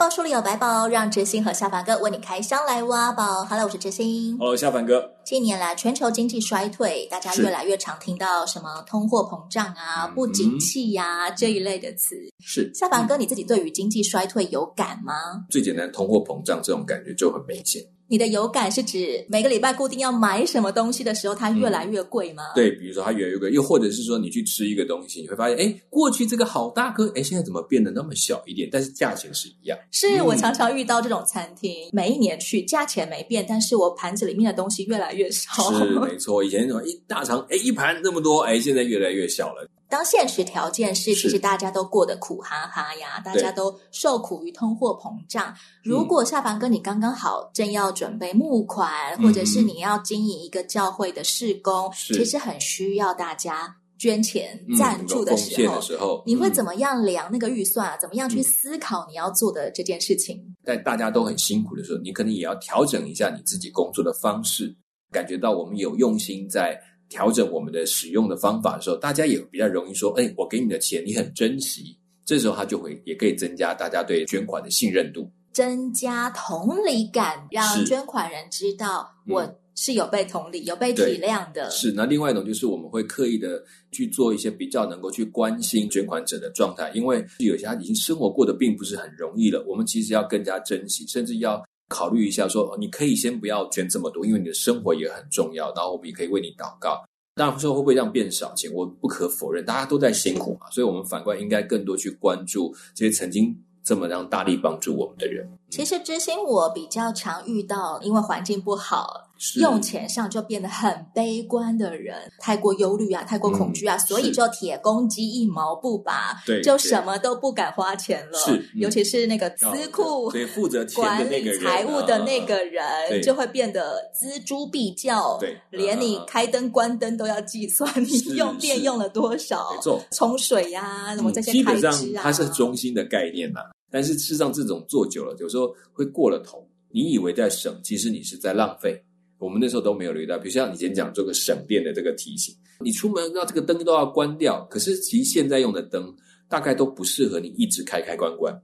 百宝书里有白宝，让知心和下凡哥为你开箱来挖宝。Hello，我是知心。Hello，下凡哥。近年来，全球经济衰退，大家越来越常听到什么通货膨胀啊、不景气呀、这一类的词。是下凡哥，你自己对于经济衰退有感吗？最简单，通货膨胀这种感觉就很明显。你的有感是指每个礼拜固定要买什么东西的时候，它越来越贵吗？嗯、对，比如说它越来越贵，又或者是说你去吃一个东西，你会发现，哎，过去这个好大颗，哎，现在怎么变得那么小一点？但是价钱是一样。是、嗯、我常常遇到这种餐厅，每一年去，价钱没变，但是我盘子里面的东西越来越少。是 没错，以前什么一大长，哎，一盘那么多，哎，现在越来越小了。当现实条件是，其实大家都过得苦哈哈呀，大家都受苦于通货膨胀。如果下凡哥你刚刚好正要准备募款，嗯、或者是你要经营一个教会的事工，其实很需要大家捐钱赞助的时候，嗯、的时候你会怎么样量那个预算啊？怎么样去思考你要做的这件事情？在大家都很辛苦的时候，你可能也要调整一下你自己工作的方式，感觉到我们有用心在。调整我们的使用的方法的时候，大家也比较容易说：“哎，我给你的钱，你很珍惜。”这时候他就会也可以增加大家对捐款的信任度，增加同理感，让捐款人知道我是有被同理、嗯、有被体谅的。是。那另外一种就是我们会刻意的去做一些比较能够去关心捐款者的状态，因为有些他已经生活过得并不是很容易了，我们其实要更加珍惜，甚至要。考虑一下说，你可以先不要捐这么多，因为你的生活也很重要。然后我们也可以为你祷告。当然说会不会让变少钱，我不可否认，大家都在辛苦嘛。所以，我们反观应该更多去关注这些曾经这么让大力帮助我们的人。其实，知心我比较常遇到，因为环境不好。用钱上就变得很悲观的人，太过忧虑啊，太过恐惧啊，嗯、所以就铁公鸡一毛不拔，对，就什么都不敢花钱了。是，嗯、尤其是那个资库，对，负责管理财务的那个人，就会变得锱铢必较，对，连你开灯关灯都要计算你用电用了多少，没错，冲水呀、啊，什么这些开支啊，基本上它是中心的概念嘛。但是事实上，这种做久了，有时候会过了头。你以为在省，其实你是在浪费。我们那时候都没有留意到，比如像你今天讲做个省电的这个提醒，你出门让这个灯都要关掉。可是其实现在用的灯大概都不适合你一直开开关关，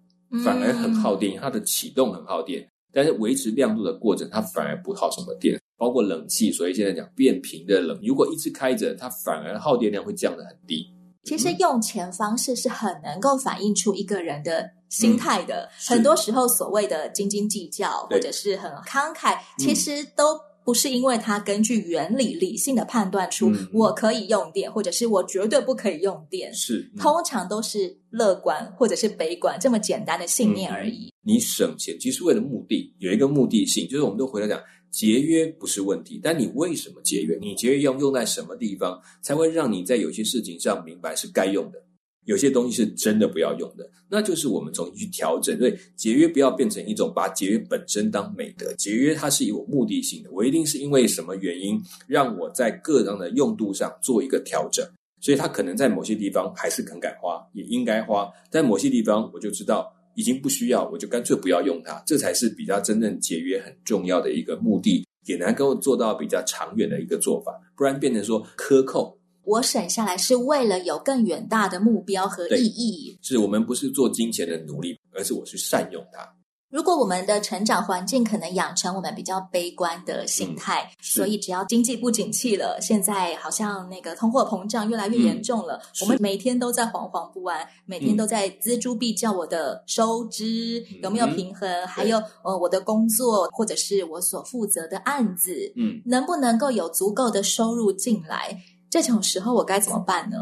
反而很耗电。它的启动很耗电，但是维持亮度的过程它反而不耗什么电。包括冷气，所以现在讲变频的冷，如果一直开着，它反而耗电量会降得很低。其实用钱方式是很能够反映出一个人的心态的。嗯、很多时候所谓的斤斤计较或者是很慷慨，其实都。不是因为它根据原理理性的判断出我可以用电，嗯、或者是我绝对不可以用电，是、嗯、通常都是乐观或者是悲观这么简单的信念而已。你省钱其实为了目的，有一个目的性，就是我们都回来讲节约不是问题，但你为什么节约？你节约用用在什么地方，才会让你在有些事情上明白是该用的。有些东西是真的不要用的，那就是我们重新去调整。所以节约不要变成一种把节约本身当美德，节约它是有目的性的。我一定是因为什么原因让我在各样的用度上做一个调整，所以它可能在某些地方还是肯敢花，也应该花；在某些地方我就知道已经不需要，我就干脆不要用它。这才是比较真正节约很重要的一个目的，也能够做到比较长远的一个做法，不然变成说克扣。我省下来是为了有更远大的目标和意义。是我们不是做金钱的奴隶，而是我去善用它。如果我们的成长环境可能养成我们比较悲观的心态，嗯、所以只要经济不景气了，现在好像那个通货膨胀越来越严重了，嗯、我们每天都在惶惶不安，每天都在锱铢必较我的收支、嗯、有没有平衡，嗯、还有呃我的工作或者是我所负责的案子，嗯，能不能够有足够的收入进来？这种时候我该怎么办呢？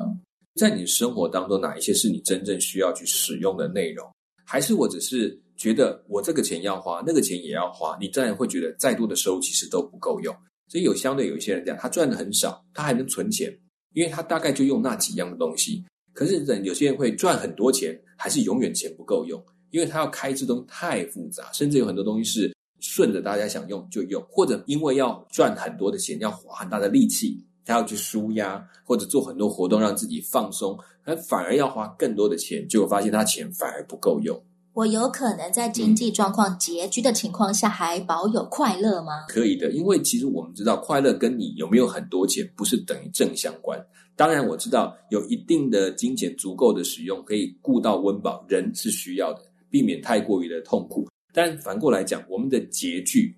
在你生活当中，哪一些是你真正需要去使用的内容？还是我只是觉得我这个钱要花，那个钱也要花？你自然会觉得再多的收入其实都不够用。所以有相对有一些人讲，他赚的很少，他还能存钱，因为他大概就用那几样的东西。可是人有些人会赚很多钱，还是永远钱不够用，因为他要开支东西太复杂，甚至有很多东西是顺着大家想用就用，或者因为要赚很多的钱，要花很大的力气，他要去舒压，或者做很多活动让自己放松，他反而要花更多的钱，结果发现他钱反而不够用。我有可能在经济状况拮据的情况下还保有快乐吗？可以的，因为其实我们知道，快乐跟你有没有很多钱不是等于正相关。当然，我知道有一定的金钱足够的使用，可以顾到温饱，人是需要的，避免太过于的痛苦。但反过来讲，我们的拮据，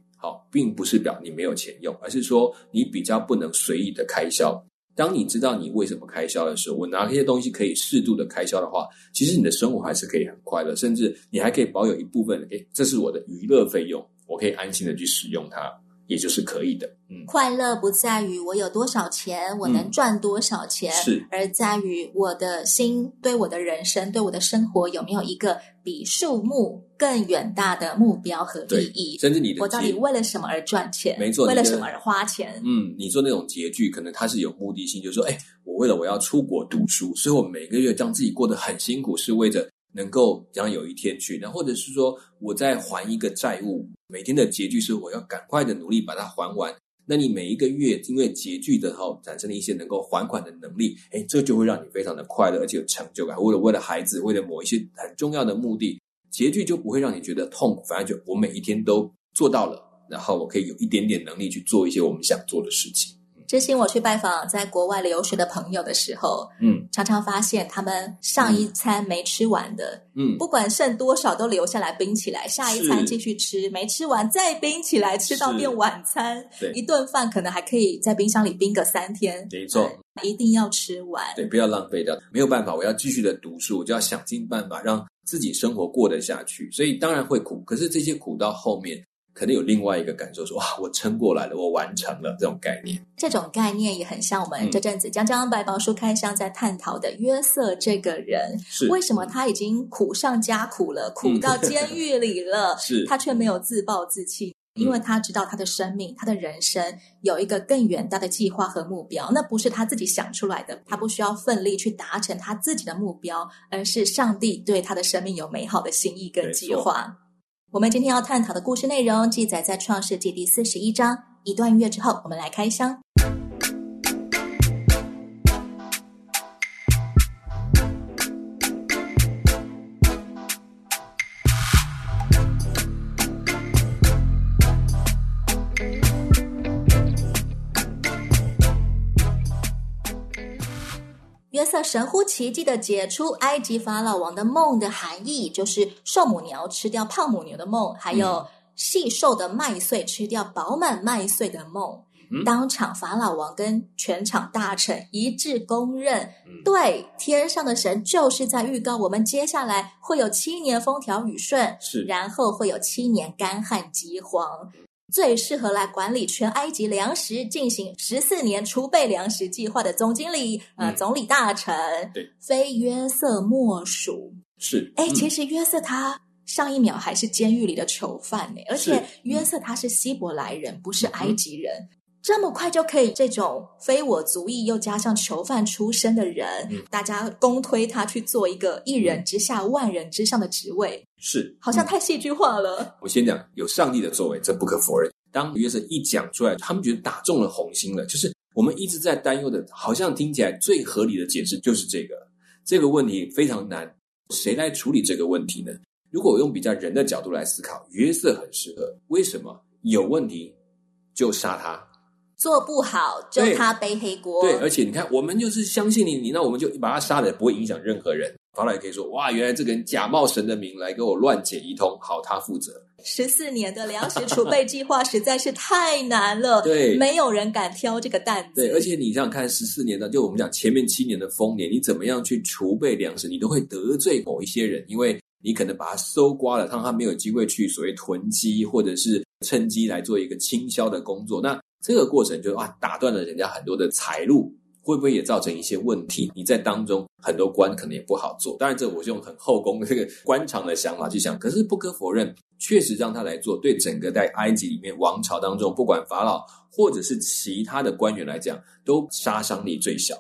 并不是表你没有钱用，而是说你比较不能随意的开销。当你知道你为什么开销的时候，我拿这些东西可以适度的开销的话，其实你的生活还是可以很快乐，甚至你还可以保有一部分，诶，这是我的娱乐费用，我可以安心的去使用它。也就是可以的，嗯，快乐不在于我有多少钱，我能赚多少钱，嗯、是，而在于我的心对我的人生、对我的生活有没有一个比数目更远大的目标和意义。甚至你的我到底为了什么而赚钱？没错，为了什么而花钱？嗯，你做那种拮据，可能它是有目的性，就是说，哎，我为了我要出国读书，所以我每个月让自己过得很辛苦，是为着。能够将有一天去，那或者是说我在还一个债务，每天的拮据是我要赶快的努力把它还完。那你每一个月因为拮据的时候产生了一些能够还款的能力，哎，这就会让你非常的快乐，而且有成就感。为了为了孩子，为了某一些很重要的目的，拮据就不会让你觉得痛苦，反而就我每一天都做到了，然后我可以有一点点能力去做一些我们想做的事情。之前我去拜访在国外留学的朋友的时候，嗯，常常发现他们上一餐没吃完的，嗯，不管剩多少都留下来冰起来，下一餐继续吃，没吃完再冰起来，吃到变晚餐。对，一顿饭可能还可以在冰箱里冰个三天。没错，一定要吃完。对，不要浪费掉。没有办法，我要继续的读书，我就要想尽办法让自己生活过得下去。所以当然会苦，可是这些苦到后面。可能有另外一个感受说，说哇，我撑过来了，我完成了这种概念。这种概念也很像我们这阵子将将百宝书开箱在探讨的约瑟这个人，是。为什么他已经苦上加苦了，苦到监狱里了，是。他却没有自暴自弃，因为他知道他的生命、他的人生有一个更远大的计划和目标，那不是他自己想出来的，他不需要奋力去达成他自己的目标，而是上帝对他的生命有美好的心意跟计划。我们今天要探讨的故事内容记载在《创世纪》第四十一章。一段音乐之后，我们来开箱。神乎其技的解出埃及法老王的梦的含义，就是瘦母牛吃掉胖母牛的梦，还有细瘦的麦穗吃掉饱满麦穗的梦。嗯、当场法老王跟全场大臣一致公认，嗯、对，天上的神就是在预告我们接下来会有七年风调雨顺，是，然后会有七年干旱饥荒。最适合来管理全埃及粮食、进行十四年储备粮食计划的总经理，呃，总理大臣，对，非约瑟莫属。是，哎，其实约瑟他上一秒还是监狱里的囚犯呢，而且约瑟他是希伯来人，不是埃及人。这么快就可以这种非我族裔又加上囚犯出身的人，嗯、大家公推他去做一个一人之下万人之上的职位，是好像太戏剧化了。嗯、我先讲有上帝的作为，这不可否认。当约瑟一讲出来，他们觉得打中了红心了。就是我们一直在担忧的，好像听起来最合理的解释就是这个。这个问题非常难，谁来处理这个问题呢？如果我用比较人的角度来思考，约瑟很适合。为什么？有问题就杀他。做不好就他背黑锅。对，而且你看，我们就是相信你，你那我们就把他杀了，不会影响任何人。法老也可以说：哇，原来这个人假冒神的名来给我乱解一通，好，他负责。十四年的粮食储备计划实在是太难了，对，没有人敢挑这个担子。对，而且你想想看，十四年呢，就我们讲前面七年的丰年，你怎么样去储备粮食，你都会得罪某一些人，因为你可能把它搜刮了，让他没有机会去所谓囤积，或者是趁机来做一个倾销的工作。那这个过程就啊，打断了人家很多的财路，会不会也造成一些问题？你在当中很多官可能也不好做。当然，这我是用很后宫的这个官场的想法去想。可是不可否认，确实让他来做，对整个在埃及里面王朝当中，不管法老或者是其他的官员来讲，都杀伤力最小。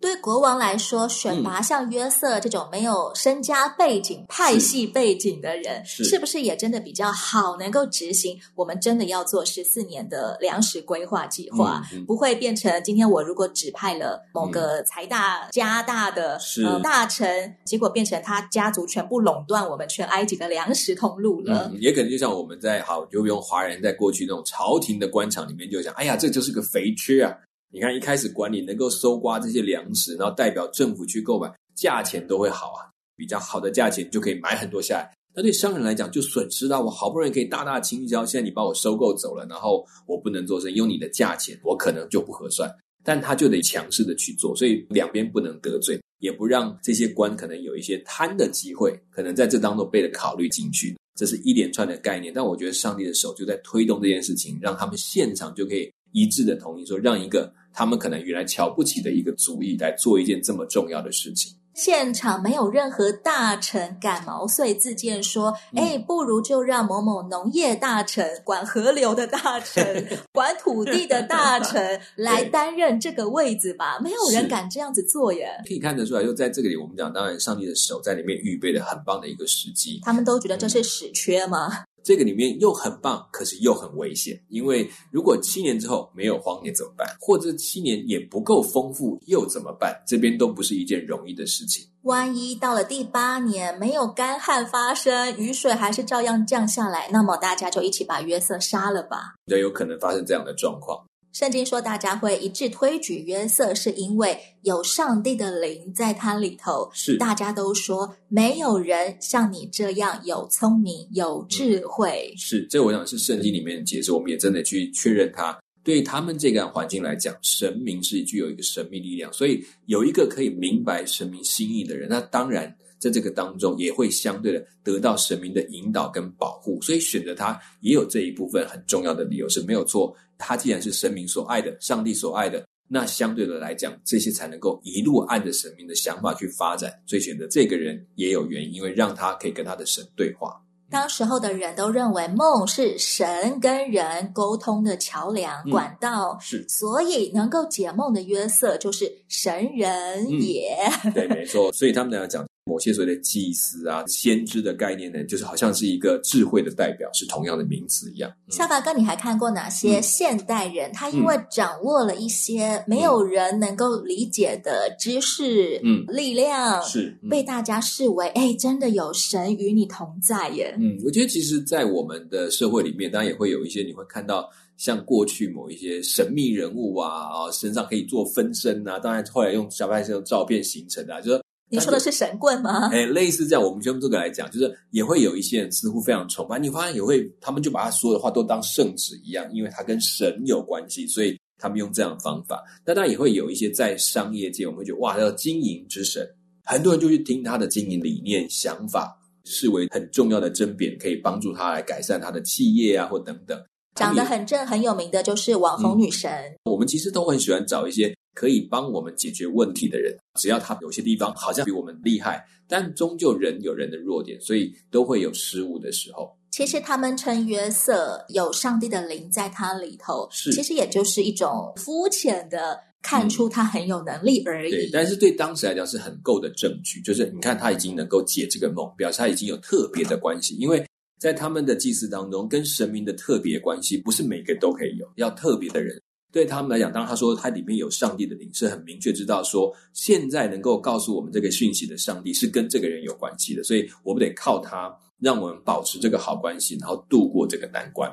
对国王来说，选拔像约瑟这种没有身家背景、派系背景的人，是，是不是也真的比较好，能够执行我们真的要做十四年的粮食规划计划？嗯嗯、不会变成今天我如果指派了某个财大家大的、大臣，结果变成他家族全部垄断我们全埃及的粮食通路了。嗯、也可能就像我们在好，就用华人在过去那种朝廷的官场里面，就讲，哎呀，这就是个肥缺啊。你看，一开始管理能够搜刮这些粮食，然后代表政府去购买，价钱都会好啊，比较好的价钱就可以买很多下来。那对商人来讲就损失到，我好不容易可以大大倾销，现在你把我收购走了，然后我不能做生意，用你的价钱，我可能就不合算。但他就得强势的去做，所以两边不能得罪，也不让这些官可能有一些贪的机会，可能在这当中被考虑进去。这是一连串的概念，但我觉得上帝的手就在推动这件事情，让他们现场就可以一致的同意说，让一个。他们可能原来瞧不起的一个主意来做一件这么重要的事情，现场没有任何大臣敢毛遂自荐说：“哎、嗯，不如就让某某农业大臣、管河流的大臣、管土地的大臣 来担任这个位置吧。”没有人敢这样子做耶。可以看得出来，就在这个里，我们讲，当然上帝的手在里面预备了很棒的一个时机。他们都觉得这是史缺吗？嗯这个里面又很棒，可是又很危险，因为如果七年之后没有荒年怎么办？或者七年也不够丰富又怎么办？这边都不是一件容易的事情。万一到了第八年没有干旱发生，雨水还是照样降下来，那么大家就一起把约瑟杀了吧？对，有可能发生这样的状况。圣经说，大家会一致推举约瑟，是因为有上帝的灵在他里头。是，大家都说没有人像你这样有聪明、有智慧。嗯、是，这我想是圣经里面的解释，我们也真的去确认它。对他们这个环境来讲，神明是具有一个神秘力量，所以有一个可以明白神明心意的人，那当然在这个当中也会相对的得到神明的引导跟保护。所以选择他也有这一部分很重要的理由，是没有错。他既然是神明所爱的，上帝所爱的，那相对的来讲，这些才能够一路按着神明的想法去发展。所以选择这个人也有原因，因为让他可以跟他的神对话。当时候的人都认为梦是神跟人沟通的桥梁管道，嗯、是，所以能够解梦的约瑟就是神人也。嗯、对，没错。所以他们来讲。某些所谓的祭司啊、先知的概念呢，就是好像是一个智慧的代表，是同样的名词一样。小法哥，你还看过哪些现代人？嗯、他因为掌握了一些没有人能够理解的知识、嗯，力量，是、嗯、被大家视为哎，真的有神与你同在耶。嗯，我觉得其实，在我们的社会里面，当然也会有一些你会看到，像过去某一些神秘人物啊，啊，身上可以做分身啊，当然后来用小派这种照片形成的、啊，就是。你说的是神棍吗？哎，类似这样，我们用这个来讲，就是也会有一些人似乎非常崇拜，你发现也会，他们就把他说的话都当圣旨一样，因为他跟神有关系，所以他们用这样的方法。那当然也会有一些在商业界，我们会觉得哇，叫经营之神，很多人就去听他的经营理念、想法，视为很重要的针砭，可以帮助他来改善他的企业啊，或等等。长得很正、很有名的就是网红女神。嗯，我们其实都很喜欢找一些。可以帮我们解决问题的人，只要他有些地方好像比我们厉害，但终究人有人的弱点，所以都会有失误的时候。其实他们称约瑟有上帝的灵在他里头，是其实也就是一种肤浅的看出他很有能力而已。嗯、对，但是对当时来讲是很够的证据，就是你看他已经能够解这个梦，表示他已经有特别的关系，因为在他们的祭祀当中，跟神明的特别关系不是每个都可以有，要特别的人。对他们来讲，当他说他里面有上帝的灵，是很明确知道说，现在能够告诉我们这个讯息的上帝是跟这个人有关系的，所以我们得靠他，让我们保持这个好关系，然后度过这个难关。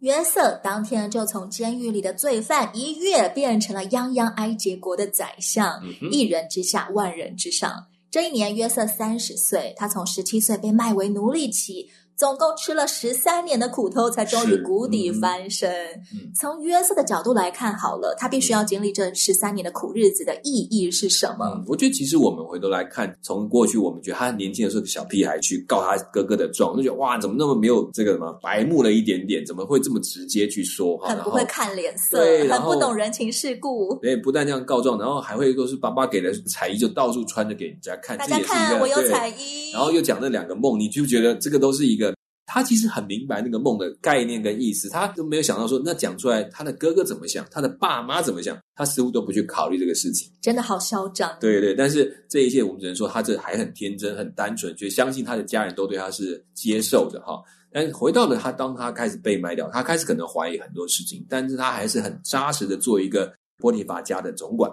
约瑟当天就从监狱里的罪犯一跃变成了泱泱埃及国的宰相，嗯、一人之下，万人之上。这一年，约瑟三十岁，他从十七岁被卖为奴隶起。总共吃了十三年的苦头，才终于谷底翻身。嗯嗯、从约瑟的角度来看，好了，他必须要经历这十三年的苦日子的意义是什么？嗯、我觉得，其实我们回头来看，从过去我们觉得他年轻的时候小屁孩去告他哥哥的状，就觉得哇，怎么那么没有这个什么白目了一点点？怎么会这么直接去说？很不会看脸色，对，很不懂人情世故。对，不但这样告状，然后还会说是爸爸给的彩衣，就到处穿着给人家看。大家看，我有彩衣。然后又讲那两个梦，你就觉得这个都是一个。他其实很明白那个梦的概念跟意思，他都没有想到说，那讲出来他的哥哥怎么想，他的爸妈怎么想，他似乎都不去考虑这个事情，真的好嚣张。对对，但是这一切我们只能说他这还很天真、很单纯，就相信他的家人都对他是接受的哈。但回到了他，当他开始被卖掉，他开始可能怀疑很多事情，但是他还是很扎实的做一个波提法家的总管，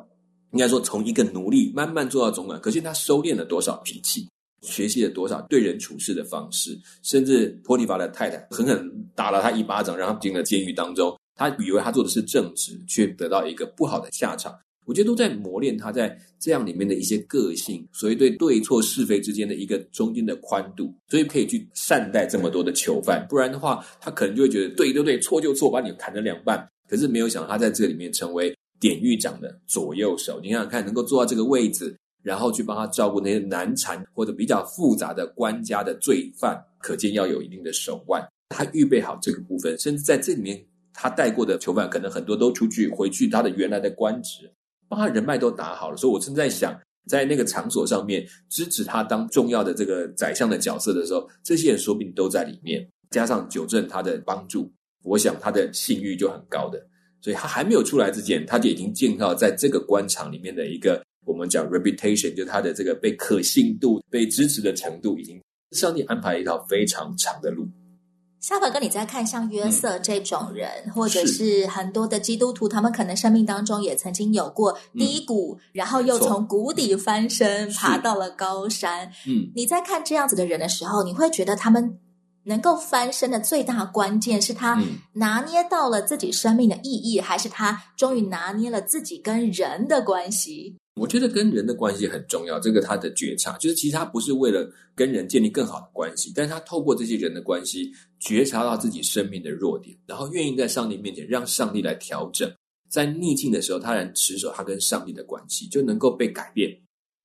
应该说从一个奴隶慢慢做到总管，可是他收敛了多少脾气？学习了多少对人处事的方式，甚至波提法的太太狠狠打了他一巴掌，让他进了监狱当中。他以为他做的是正直，却得到一个不好的下场。我觉得都在磨练他在这样里面的一些个性，所以对对错是非之间的一个中间的宽度，所以可以去善待这么多的囚犯。不然的话，他可能就会觉得对就对，错就错，把你砍成两半。可是没有想到，他在这里面成为典狱长的左右手。你想想看，能够坐到这个位置。然后去帮他照顾那些难缠或者比较复杂的官家的罪犯，可见要有一定的手腕。他预备好这个部分，甚至在这里面，他带过的囚犯可能很多都出去回去他的原来的官职，帮他人脉都打好了。所以我正在想，在那个场所上面支持他当重要的这个宰相的角色的时候，这些人说不定都在里面，加上九正他的帮助，我想他的信誉就很高的。所以他还没有出来之前，他就已经建造在这个官场里面的一个。我们讲 reputation，就他的这个被可信度、被支持的程度，已经上帝安排一条非常长的路。夏凡哥，你在看像约瑟这种人，嗯、或者是很多的基督徒，他们可能生命当中也曾经有过低谷，嗯、然后又从谷底翻身，爬到了高山。嗯，你在看这样子的人的时候，你会觉得他们能够翻身的最大关键是他拿捏到了自己生命的意义，还是他终于拿捏了自己跟人的关系？我觉得跟人的关系很重要，这个他的觉察就是，其实他不是为了跟人建立更好的关系，但是他透过这些人的关系，觉察到自己生命的弱点，然后愿意在上帝面前让上帝来调整，在逆境的时候，他能持守他跟上帝的关系，就能够被改变。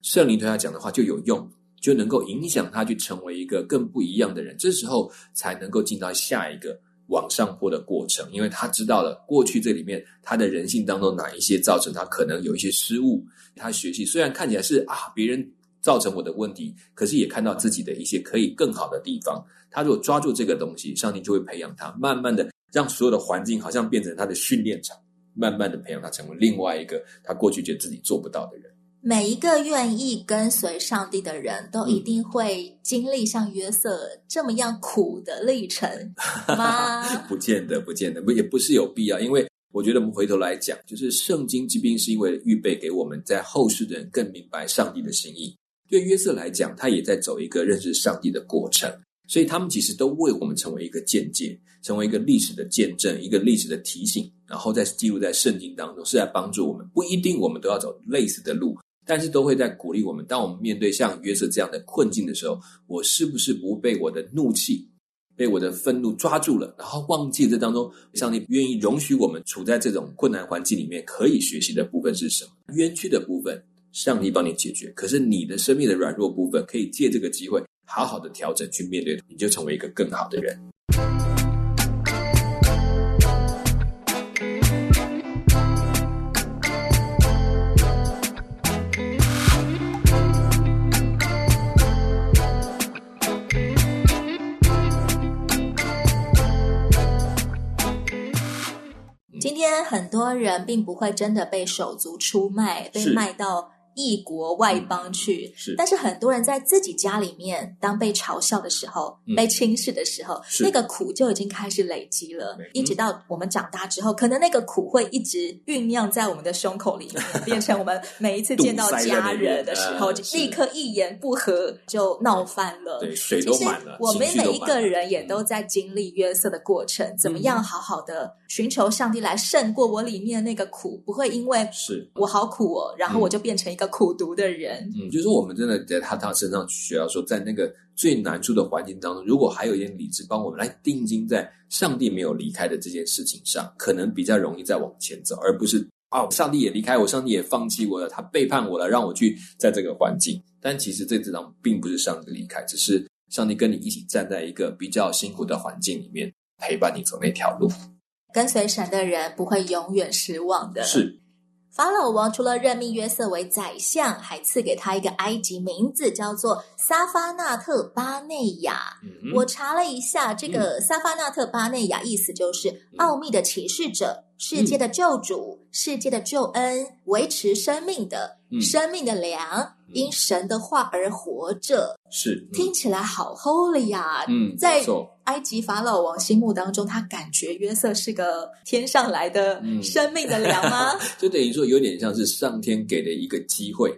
圣灵对他讲的话就有用，就能够影响他去成为一个更不一样的人，这时候才能够进到下一个。往上坡的过程，因为他知道了过去这里面他的人性当中哪一些造成他可能有一些失误。他学习虽然看起来是啊别人造成我的问题，可是也看到自己的一些可以更好的地方。他如果抓住这个东西，上帝就会培养他，慢慢的让所有的环境好像变成他的训练场，慢慢的培养他成为另外一个他过去觉得自己做不到的人。每一个愿意跟随上帝的人都一定会经历像约瑟这么样苦的历程 吗？不见得，不见得，不也不是有必要。因为我觉得我们回头来讲，就是圣经之兵是因为预备给我们在后世的人更明白上帝的心意。对约瑟来讲，他也在走一个认识上帝的过程，所以他们其实都为我们成为一个见解，成为一个历史的见证，一个历史的提醒，然后再记录在圣经当中，是在帮助我们。不一定我们都要走类似的路。但是都会在鼓励我们，当我们面对像约瑟这样的困境的时候，我是不是不被我的怒气、被我的愤怒抓住了，然后忘记这当中上帝愿意容许我们处在这种困难环境里面，可以学习的部分是什么？冤屈的部分，上帝帮你解决。可是你的生命的软弱部分，可以借这个机会好好的调整去面对，你就成为一个更好的人。很多人并不会真的被手足出卖，被卖到异国外邦去，是，但是很多人在自己家里面，当被嘲笑的时候，嗯、被轻视的时候，那个苦就已经开始累积了，嗯、一直到我们长大之后，可能那个苦会一直酝酿在我们的胸口里面，变成我们每一次见到家人的时候，就立刻一言不合就闹翻了。对，水都满了。我们每一个人也都在经历约瑟的过程，嗯、怎么样好好的寻求上帝来胜过我里面的那个苦，不会因为是。我好苦哦，然后我就变成一个。苦读的人，嗯，就是我们真的在他他身上学到说，在那个最难处的环境当中，如果还有一点理智帮我们来定睛在上帝没有离开的这件事情上，可能比较容易再往前走，而不是哦，上帝也离开我，上帝也放弃我了，他背叛我了，让我去在这个环境。但其实这这张并不是上帝离开，只是上帝跟你一起站在一个比较辛苦的环境里面，陪伴你走那条路。跟随神的人不会永远失望的。是。法老王除了任命约瑟为宰相，还赐给他一个埃及名字，叫做撒法纳特巴内亚。嗯、我查了一下，这个撒法纳特巴内亚意思就是奥秘的启示者、嗯、世界的救主、嗯、世界的救恩、维持生命的、嗯、生命的粮，因神的话而活着。是，听起来好 holy 呀！嗯，在埃及法老王心目当中，他感觉约瑟是个天上来的生命的粮吗？嗯、就等于说，有点像是上天给的一个机会。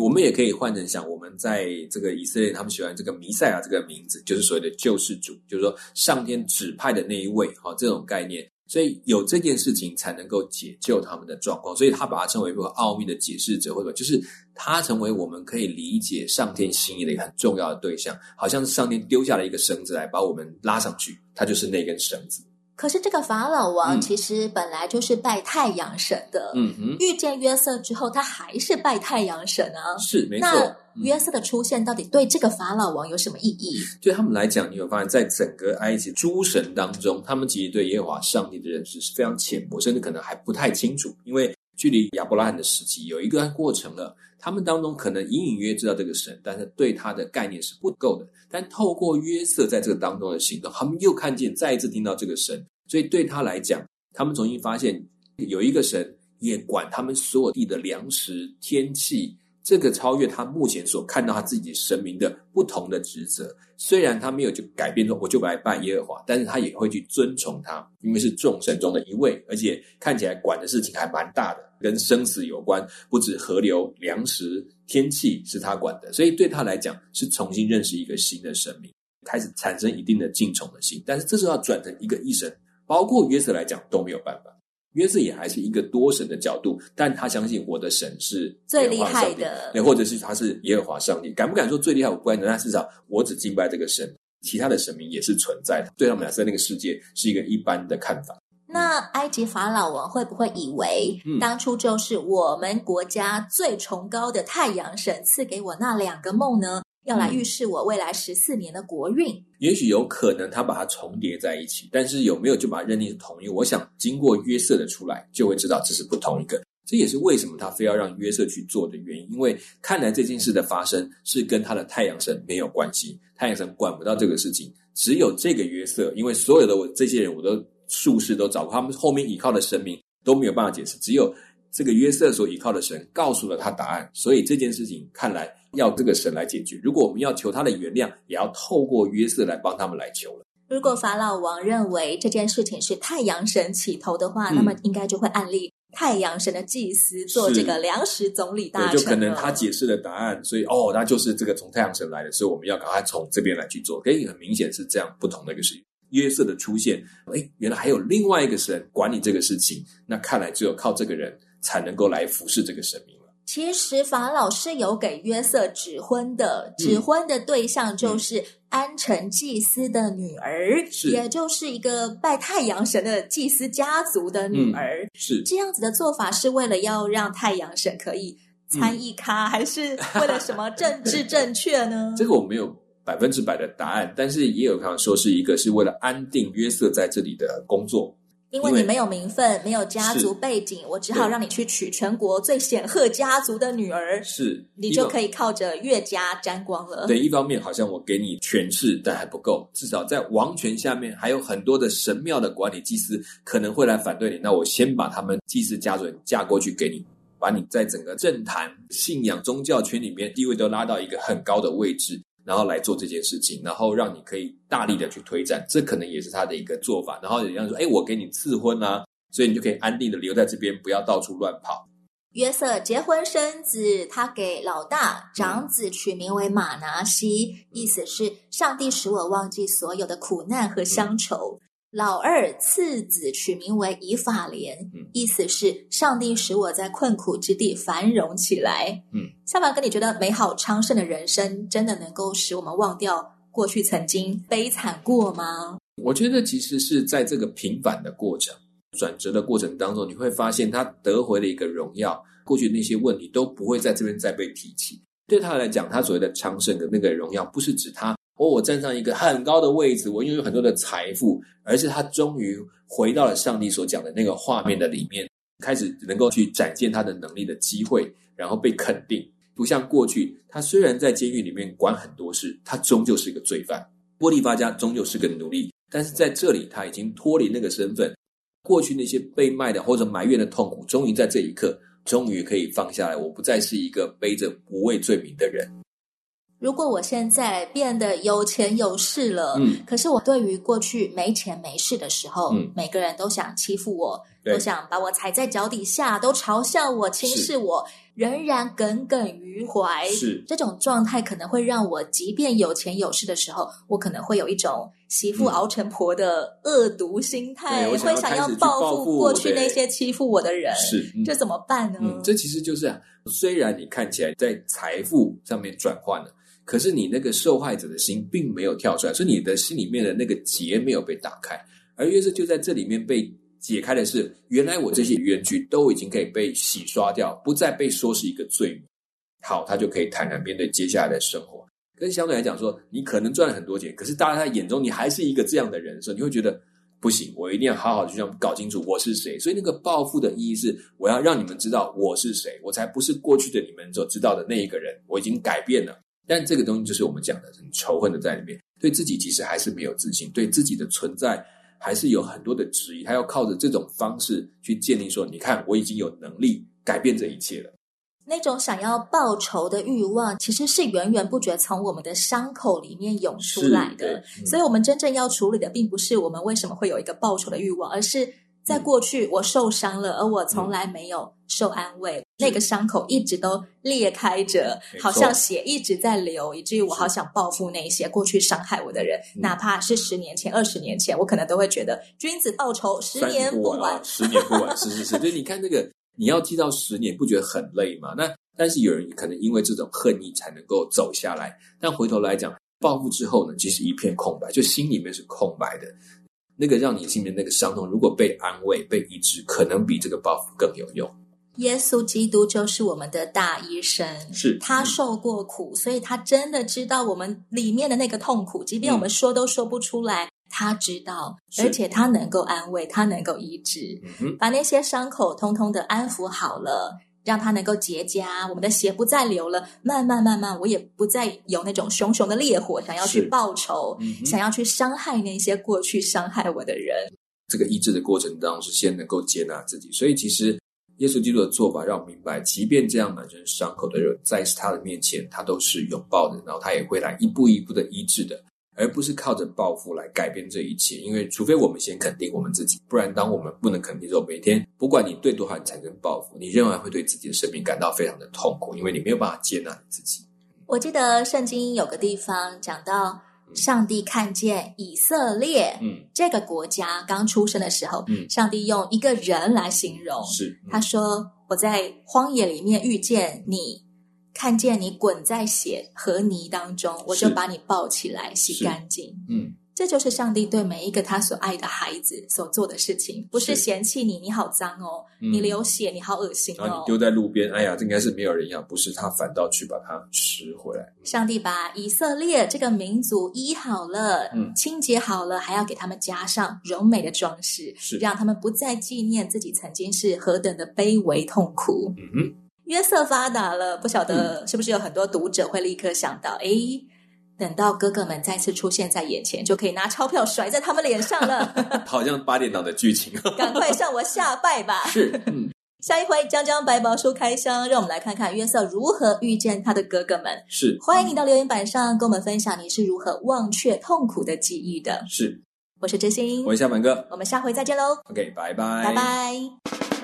我们也可以换成想，我们在这个以色列，他们喜欢这个弥赛亚这个名字，就是所谓的救世主，就是说上天指派的那一位，哈，这种概念。所以有这件事情才能够解救他们的状况，所以他把它称为一个奥秘的解释者，或者就是他成为我们可以理解上天心意的一个很重要的对象，好像是上天丢下了一个绳子来把我们拉上去，他就是那根绳子。可是这个法老王其实本来就是拜太阳神的，嗯哼，遇见约瑟之后，他还是拜太阳神啊，是没错。那约瑟的出现到底对这个法老王有什么意义？对他们来讲，你有发现，在整个埃及诸神当中，他们其实对耶和华上帝的认识是非常浅薄，甚至可能还不太清楚，因为距离亚伯拉罕的时期有一个过程了。他们当中可能隐隐约知道这个神，但是对他的概念是不够的。但透过约瑟在这个当中的行动，他们又看见，再一次听到这个神。所以对他来讲，他们重新发现有一个神也管他们所有地的粮食、天气，这个超越他目前所看到他自己神明的不同的职责。虽然他没有就改变说我就来拜耶和华，但是他也会去尊崇他，因为是众神中的一位，而且看起来管的事情还蛮大的，跟生死有关，不止河流、粮食、天气是他管的。所以对他来讲，是重新认识一个新的神明，开始产生一定的敬崇的心。但是这时候要转成一个一神。包括约瑟来讲都没有办法，约瑟也还是一个多神的角度，但他相信我的神是最厉害的，或者是他是耶和华上帝，敢不敢说最厉害？我不敢，但至少我只敬拜这个神，其他的神明也是存在的。对他们来说，那个世界是一个一般的看法。那埃及法老王会不会以为，当初就是我们国家最崇高的太阳神赐给我那两个梦呢？要来预示我未来十四年的国运，也许有可能他把它重叠在一起，但是有没有就把它认定是同一？我想经过约瑟的出来，就会知道这是不同一个。这也是为什么他非要让约瑟去做的原因，因为看来这件事的发生是跟他的太阳神没有关系，太阳神管不到这个事情，只有这个约瑟，因为所有的我这些人我都术士都找过，他们后面依靠的神明都没有办法解释，只有这个约瑟所依靠的神告诉了他答案，所以这件事情看来。要这个神来解决。如果我们要求他的原谅，也要透过约瑟来帮他们来求了。如果法老王认为这件事情是太阳神起头的话，嗯、那么应该就会按例太阳神的祭司做这个粮食总理大臣。就可能他解释的答案，所以哦，那就是这个从太阳神来的，所以我们要赶快从这边来去做。可以很明显是这样不同的一个事情。约瑟的出现，诶，原来还有另外一个神管理这个事情，那看来只有靠这个人才能够来服侍这个神明。其实法老是有给约瑟指婚的，指婚的对象就是安城祭司的女儿，嗯，也就是一个拜太阳神的祭司家族的女儿。嗯、是这样子的做法，是为了要让太阳神可以参与咖，嗯、还是为了什么政治 正确呢？这个我没有百分之百的答案，但是也有可能说是一个是为了安定约瑟在这里的工作。因为你没有名分，没有家族背景，我只好让你去娶全国最显赫家族的女儿，是你就可以靠着岳家沾光了。对，一方面好像我给你权势，但还不够，至少在王权下面还有很多的神庙的管理祭司可能会来反对你。那我先把他们祭司家族人嫁过去给你，把你在整个政坛、信仰、宗教圈里面地位都拉到一个很高的位置。然后来做这件事情，然后让你可以大力的去推展，这可能也是他的一个做法。然后人家说：“哎，我给你赐婚啊，所以你就可以安定的留在这边，不要到处乱跑。”约瑟结婚生子，他给老大长子取名为马拿西，嗯、意思是上帝使我忘记所有的苦难和乡愁。嗯老二次子取名为以法莲，嗯、意思是上帝使我在困苦之地繁荣起来。嗯，夏凡哥，你觉得美好昌盛的人生真的能够使我们忘掉过去曾经悲惨过吗？我觉得其实是在这个平凡的过程、转折的过程当中，你会发现他得回了一个荣耀，过去那些问题都不会在这边再被提起。对他来讲，他所谓的昌盛的那个荣耀，不是指他。哦，我站上一个很高的位置，我拥有很多的财富，而是他终于回到了上帝所讲的那个画面的里面。开始能够去展现他的能力的机会，然后被肯定。不像过去，他虽然在监狱里面管很多事，他终究是个罪犯。波提乏家终究是个奴隶，但是在这里他已经脱离那个身份，过去那些被卖的或者埋怨的痛苦，终于在这一刻，终于可以放下来。我不再是一个背着无畏罪名的人。如果我现在变得有钱有势了，嗯，可是我对于过去没钱没势的时候，嗯，每个人都想欺负我，都想把我踩在脚底下，都嘲笑我、轻视我。仍然耿耿于怀，是。这种状态可能会让我，即便有钱有势的时候，我可能会有一种媳妇熬成婆的恶毒心态，嗯、会想要报复过去那些欺负我的人。是，嗯、这怎么办呢？嗯，这其实就是啊，虽然你看起来在财富上面转换了，可是你那个受害者的心并没有跳出来，所以你的心里面的那个结没有被打开，而约瑟就在这里面被。解开的是，原来我这些冤屈都已经可以被洗刷掉，不再被说是一个罪名。好，他就可以坦然面对接下来的生活。跟相对来讲说，你可能赚了很多钱，可是大家在眼中你还是一个这样的人的时候，你会觉得不行，我一定要好好的去这样搞清楚我是谁。所以那个报复的意义是，我要让你们知道我是谁，我才不是过去的你们所知道的那一个人。我已经改变了。但这个东西就是我们讲的很仇恨的在里面，对自己其实还是没有自信，对自己的存在。还是有很多的质疑，他要靠着这种方式去建立说：“你看，我已经有能力改变这一切了。”那种想要报仇的欲望，其实是源源不绝从我们的伤口里面涌出来的。嗯、所以，我们真正要处理的，并不是我们为什么会有一个报仇的欲望，而是。在过去，我受伤了，而我从来没有受安慰。嗯、那个伤口一直都裂开着，好像血一直在流，以至于我好想报复那些过去伤害我的人。哪怕是十年前、二十年前，我可能都会觉得君子报仇，十年不晚。十年不晚，是是是。所以你看，这个你要记到十年，不觉得很累吗？那但是有人可能因为这种恨意才能够走下来，但回头来讲，报复之后呢，其实一片空白，就心里面是空白的。那个让你心里面那个伤痛，如果被安慰、被医治，可能比这个报复更有用。耶稣基督就是我们的大医生，是他受过苦，所以他真的知道我们里面的那个痛苦，即便我们说都说不出来，嗯、他知道，而且他能够安慰，他能够医治，嗯、把那些伤口通通的安抚好了。让它能够结痂，我们的血不再流了。慢慢慢慢，我也不再有那种熊熊的烈火，想要去报仇，嗯、想要去伤害那些过去伤害我的人。这个医治的过程当中，是先能够接纳自己。所以，其实耶稣基督的做法让我明白，即便这样满身伤口的人，在他的面前，他都是拥抱的，然后他也会来一步一步的医治的。而不是靠着报复来改变这一切，因为除非我们先肯定我们自己，不然当我们不能肯定的时候，每天不管你对多少人产生报复，你仍然会对自己的生命感到非常的痛苦，因为你没有办法接纳你自己。我记得圣经有个地方讲到，上帝看见以色列，嗯，这个国家刚出生的时候，嗯，上帝用一个人来形容，是，嗯，他说：“我在荒野里面遇见你。”看见你滚在血和泥当中，我就把你抱起来洗干净。嗯，这就是上帝对每一个他所爱的孩子所做的事情，不是嫌弃你，你好脏哦，嗯、你流血，你好恶心哦。然后你丢在路边，哎呀，这应该是没有人要，不是他反倒去把它拾回来。上帝把以色列这个民族医好了，嗯，清洁好了，还要给他们加上柔美的装饰，是让他们不再纪念自己曾经是何等的卑微痛苦。嗯哼。约瑟发达了，不晓得是不是有很多读者会立刻想到，哎、嗯，等到哥哥们再次出现在眼前，就可以拿钞票甩在他们脸上了，好像八点档的剧情。赶快向我下拜吧！是，嗯，下一回将将百宝书开箱，让我们来看看约瑟如何遇见他的哥哥们。是，欢迎你到留言板上跟我们分享你是如何忘却痛苦的记忆的。是，我是真心，我是小满哥，我们下回再见喽。OK，拜拜，拜拜。